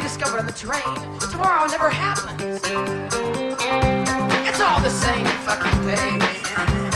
we discovered on the train. Tomorrow never happens. It's all the same fucking thing.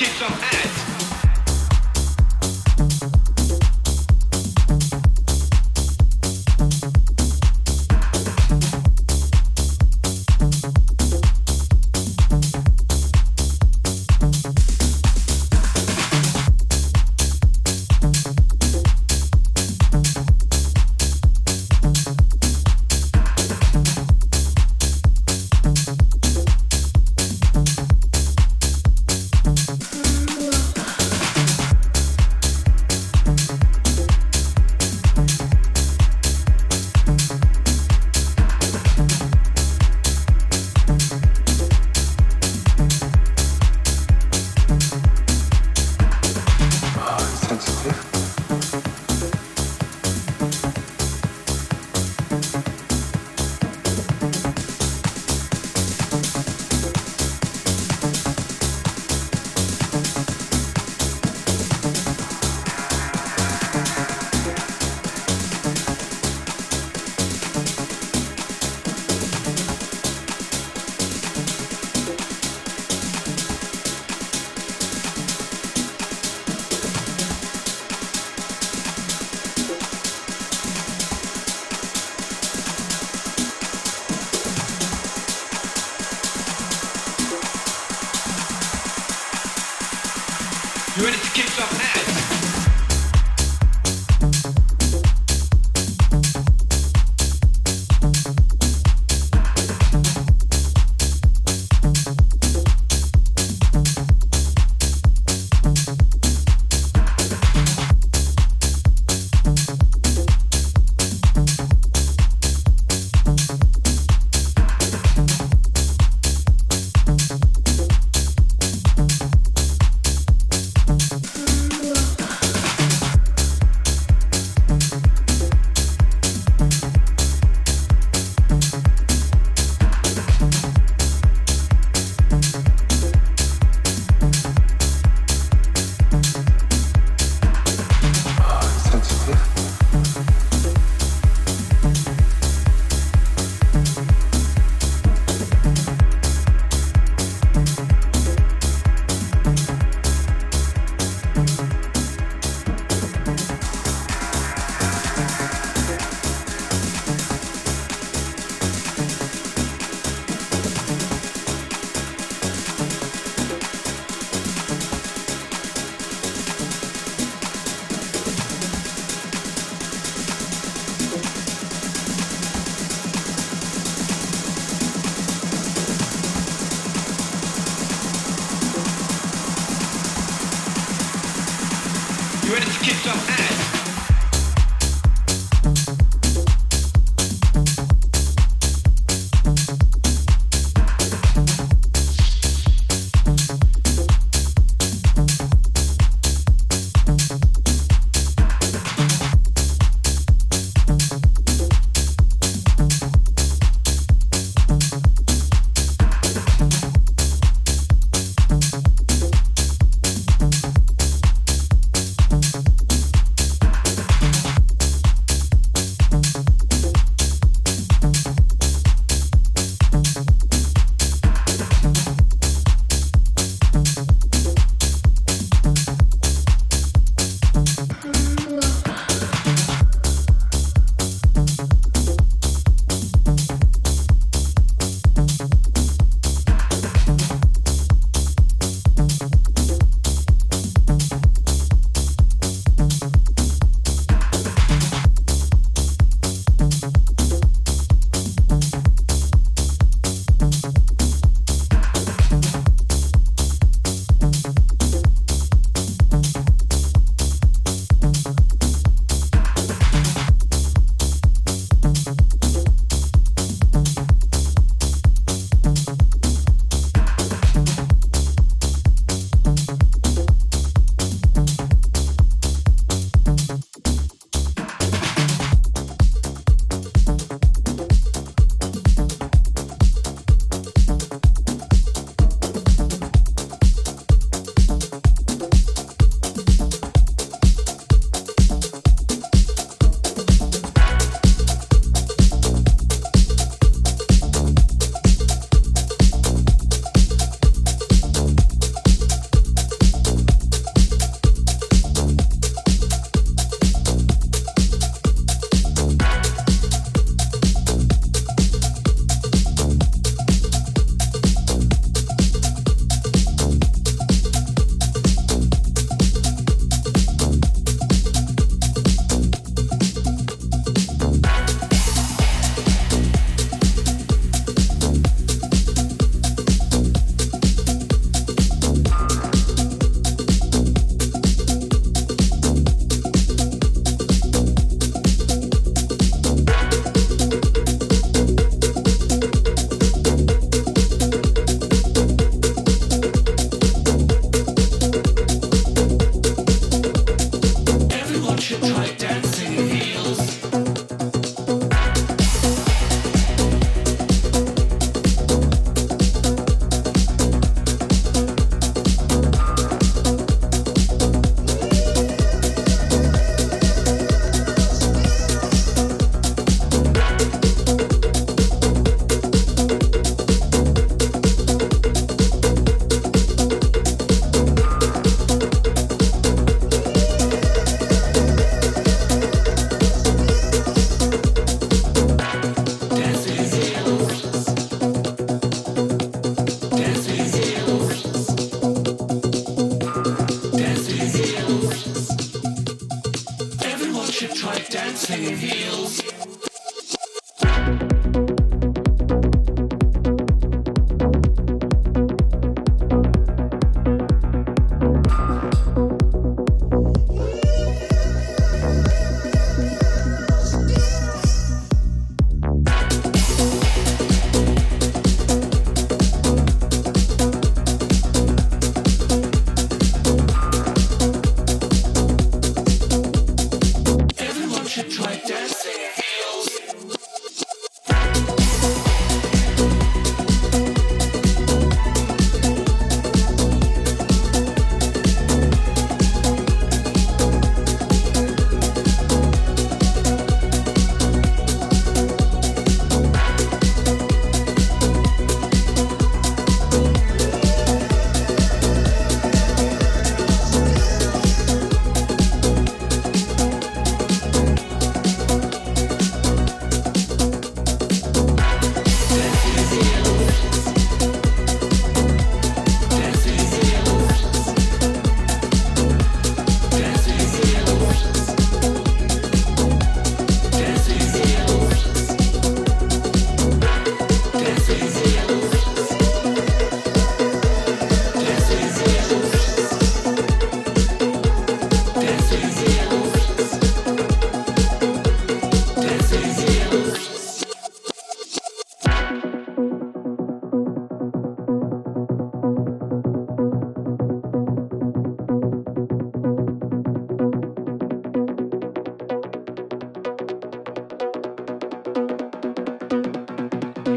You ready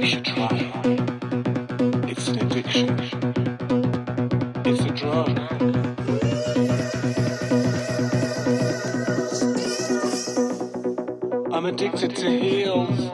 It's an addiction. It's a drug. I'm addicted to heels.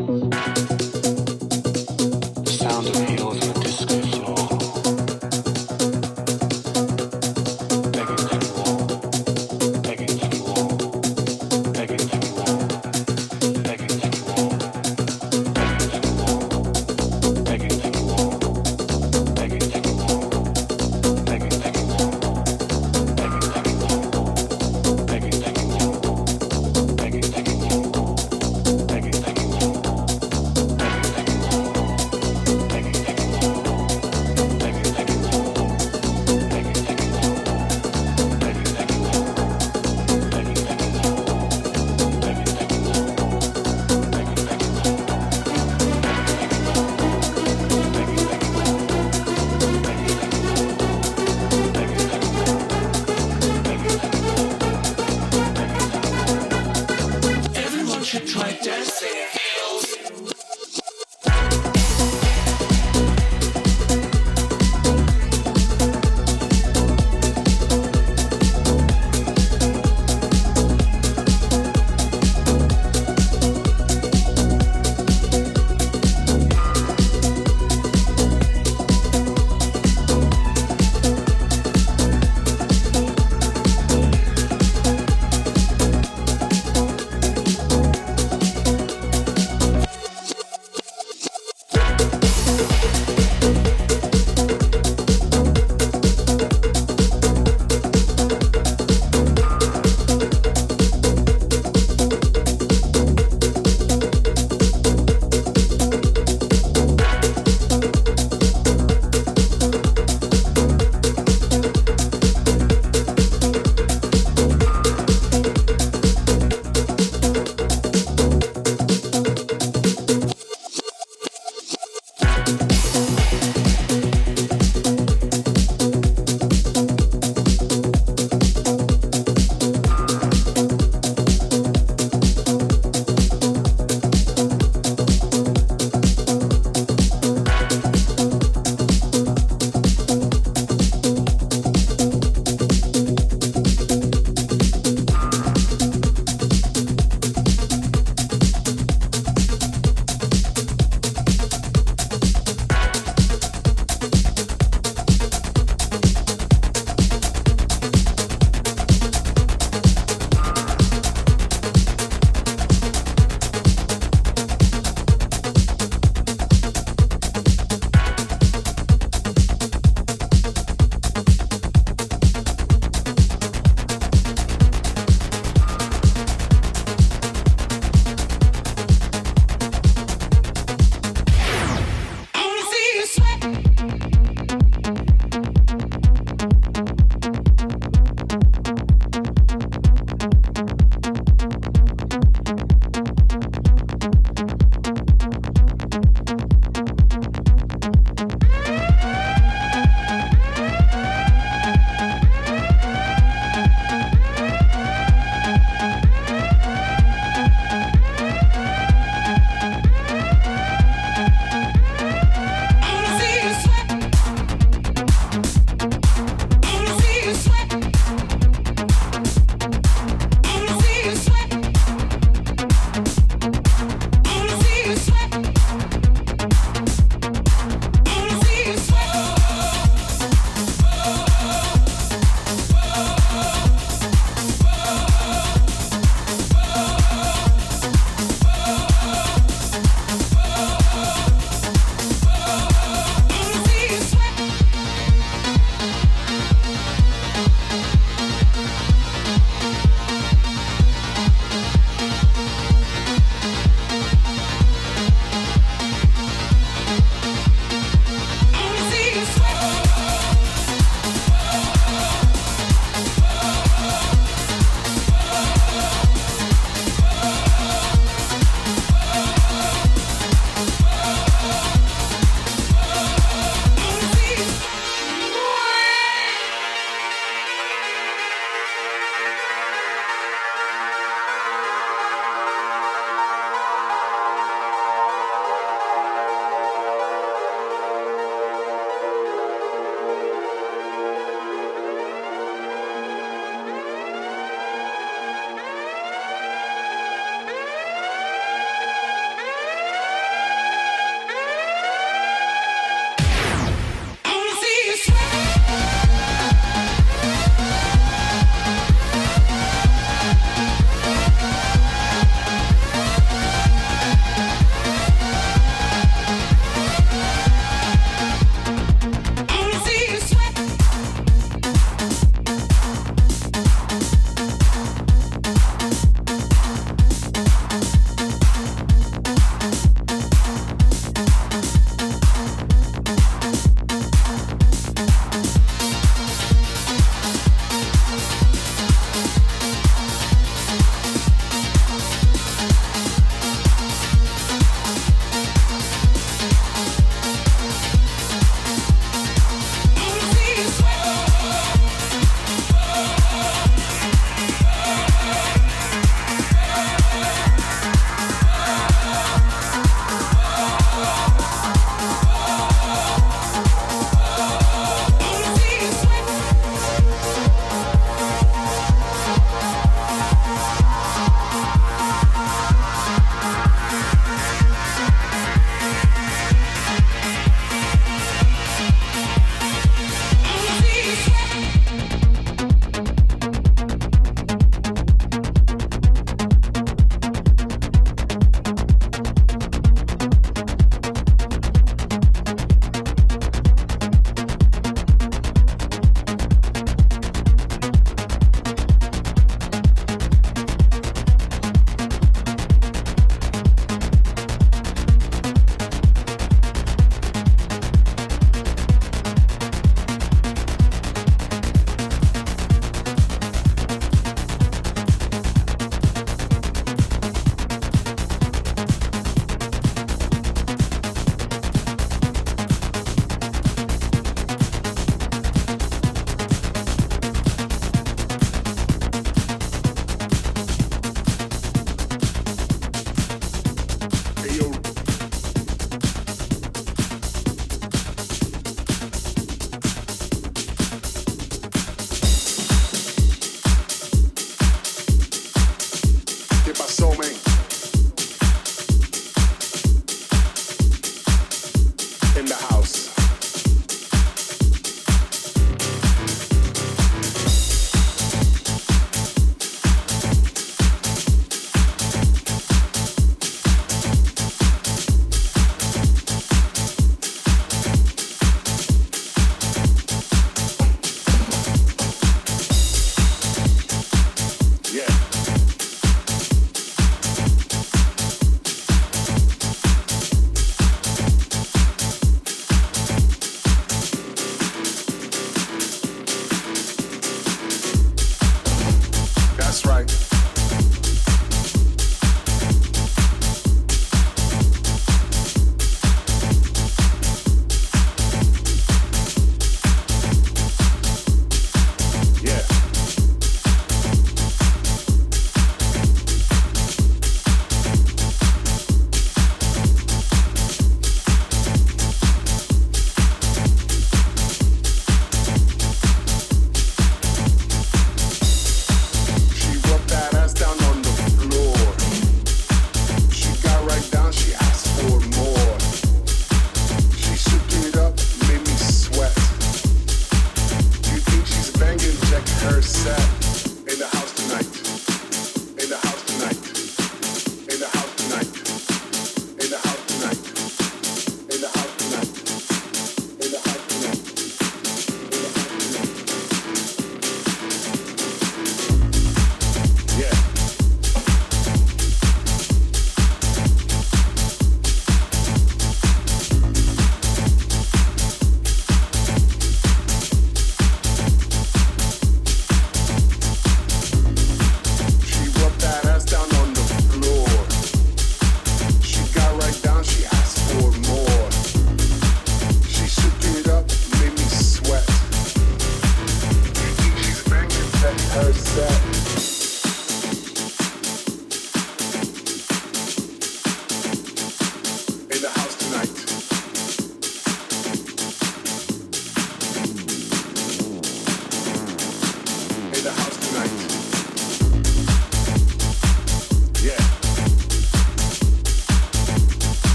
her sex.